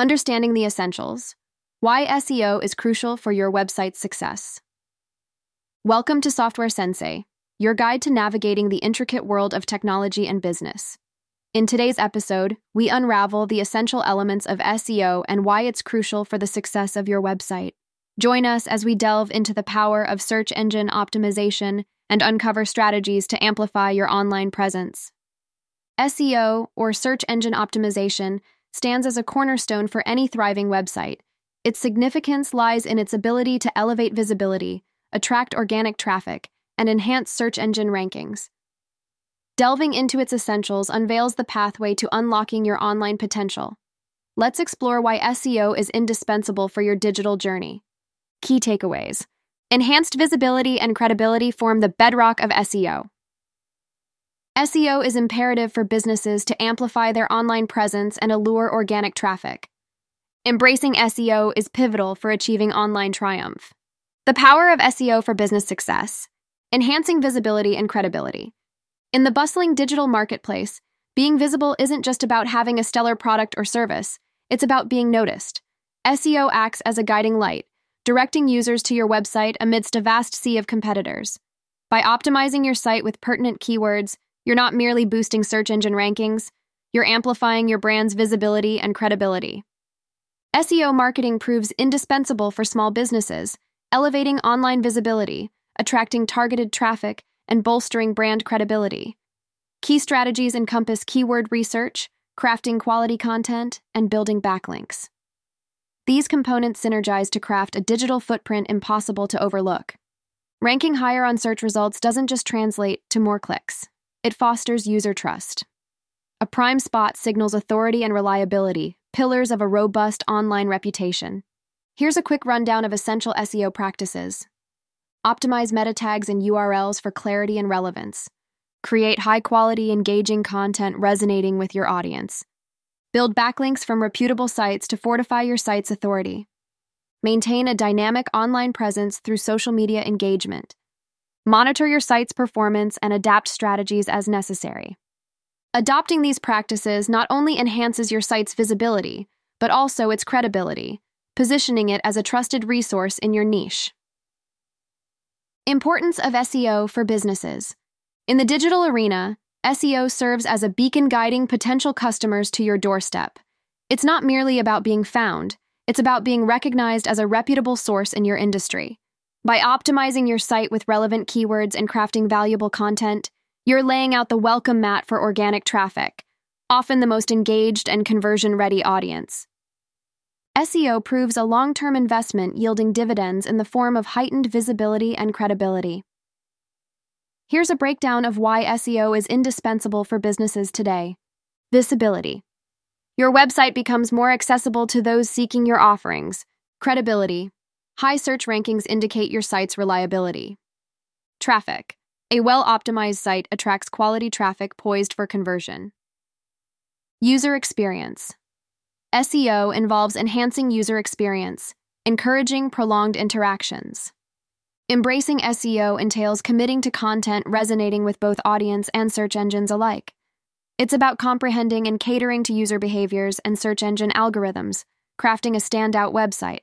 Understanding the Essentials Why SEO is Crucial for Your Website's Success. Welcome to Software Sensei, your guide to navigating the intricate world of technology and business. In today's episode, we unravel the essential elements of SEO and why it's crucial for the success of your website. Join us as we delve into the power of search engine optimization and uncover strategies to amplify your online presence. SEO, or search engine optimization, stands as a cornerstone for any thriving website. Its significance lies in its ability to elevate visibility, attract organic traffic, and enhance search engine rankings. Delving into its essentials unveils the pathway to unlocking your online potential. Let's explore why SEO is indispensable for your digital journey. Key takeaways Enhanced visibility and credibility form the bedrock of SEO. SEO is imperative for businesses to amplify their online presence and allure organic traffic. Embracing SEO is pivotal for achieving online triumph. The power of SEO for business success, enhancing visibility and credibility. In the bustling digital marketplace, being visible isn't just about having a stellar product or service, it's about being noticed. SEO acts as a guiding light, directing users to your website amidst a vast sea of competitors. By optimizing your site with pertinent keywords, you're not merely boosting search engine rankings, you're amplifying your brand's visibility and credibility. SEO marketing proves indispensable for small businesses, elevating online visibility, attracting targeted traffic, and bolstering brand credibility. Key strategies encompass keyword research, crafting quality content, and building backlinks. These components synergize to craft a digital footprint impossible to overlook. Ranking higher on search results doesn't just translate to more clicks, it fosters user trust. A prime spot signals authority and reliability, pillars of a robust online reputation. Here's a quick rundown of essential SEO practices Optimize meta tags and URLs for clarity and relevance. Create high quality, engaging content resonating with your audience. Build backlinks from reputable sites to fortify your site's authority. Maintain a dynamic online presence through social media engagement. Monitor your site's performance and adapt strategies as necessary. Adopting these practices not only enhances your site's visibility, but also its credibility, positioning it as a trusted resource in your niche. Importance of SEO for businesses. In the digital arena, SEO serves as a beacon guiding potential customers to your doorstep. It's not merely about being found, it's about being recognized as a reputable source in your industry. By optimizing your site with relevant keywords and crafting valuable content, you're laying out the welcome mat for organic traffic, often the most engaged and conversion ready audience. SEO proves a long term investment yielding dividends in the form of heightened visibility and credibility. Here's a breakdown of why SEO is indispensable for businesses today Visibility. Your website becomes more accessible to those seeking your offerings. Credibility. High search rankings indicate your site's reliability. Traffic. A well optimized site attracts quality traffic poised for conversion. User experience. SEO involves enhancing user experience, encouraging prolonged interactions. Embracing SEO entails committing to content resonating with both audience and search engines alike. It's about comprehending and catering to user behaviors and search engine algorithms, crafting a standout website.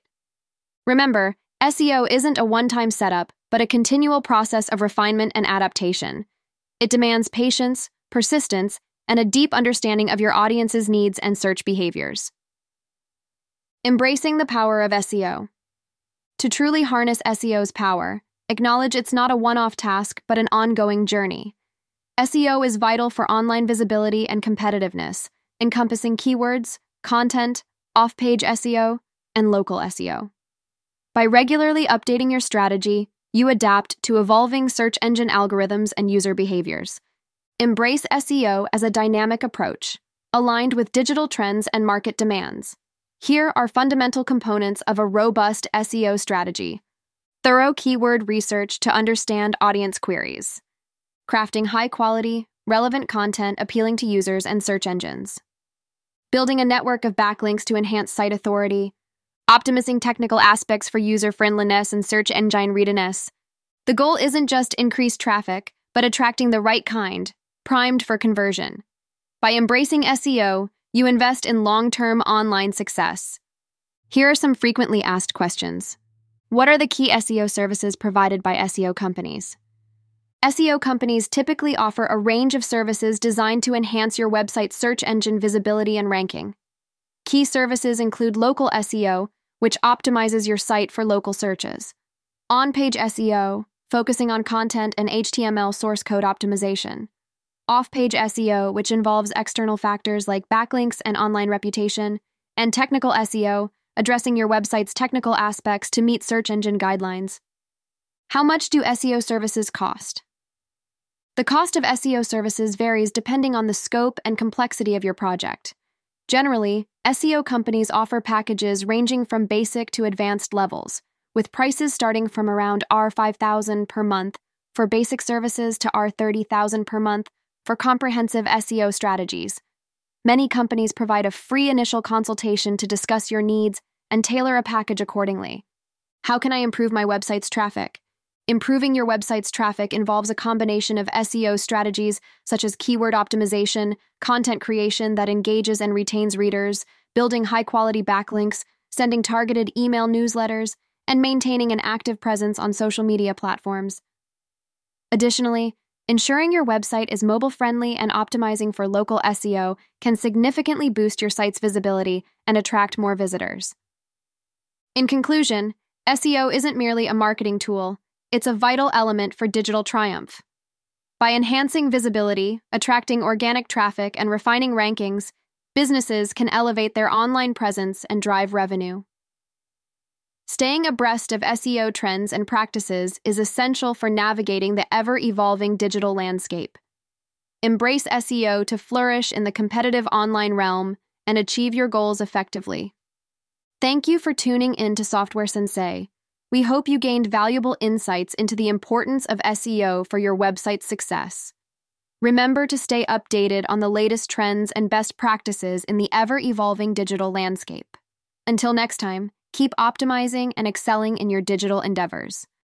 Remember, SEO isn't a one time setup, but a continual process of refinement and adaptation. It demands patience, persistence, and a deep understanding of your audience's needs and search behaviors. Embracing the power of SEO. To truly harness SEO's power, acknowledge it's not a one off task, but an ongoing journey. SEO is vital for online visibility and competitiveness, encompassing keywords, content, off page SEO, and local SEO. By regularly updating your strategy, you adapt to evolving search engine algorithms and user behaviors. Embrace SEO as a dynamic approach, aligned with digital trends and market demands. Here are fundamental components of a robust SEO strategy thorough keyword research to understand audience queries, crafting high quality, relevant content appealing to users and search engines, building a network of backlinks to enhance site authority, optimizing technical aspects for user friendliness and search engine readiness. The goal isn't just increased traffic, but attracting the right kind, primed for conversion. By embracing SEO, You invest in long term online success. Here are some frequently asked questions What are the key SEO services provided by SEO companies? SEO companies typically offer a range of services designed to enhance your website's search engine visibility and ranking. Key services include local SEO, which optimizes your site for local searches, on page SEO, focusing on content and HTML source code optimization, off page SEO, which involves external factors like backlinks and online reputation, and technical SEO, addressing your website's technical aspects to meet search engine guidelines. How much do SEO services cost? The cost of SEO services varies depending on the scope and complexity of your project. Generally, SEO companies offer packages ranging from basic to advanced levels, with prices starting from around R5000 per month for basic services to R30000 per month for comprehensive SEO strategies. Many companies provide a free initial consultation to discuss your needs and tailor a package accordingly. How can I improve my website's traffic? Improving your website's traffic involves a combination of SEO strategies such as keyword optimization, content creation that engages and retains readers, building high quality backlinks, sending targeted email newsletters, and maintaining an active presence on social media platforms. Additionally, ensuring your website is mobile friendly and optimizing for local SEO can significantly boost your site's visibility and attract more visitors. In conclusion, SEO isn't merely a marketing tool it's a vital element for digital triumph. By enhancing visibility, attracting organic traffic, and refining rankings, businesses can elevate their online presence and drive revenue. Staying abreast of SEO trends and practices is essential for navigating the ever evolving digital landscape. Embrace SEO to flourish in the competitive online realm and achieve your goals effectively. Thank you for tuning in to Software Sensei we hope you gained valuable insights into the importance of SEO for your website's success. Remember to stay updated on the latest trends and best practices in the ever evolving digital landscape. Until next time, keep optimizing and excelling in your digital endeavors.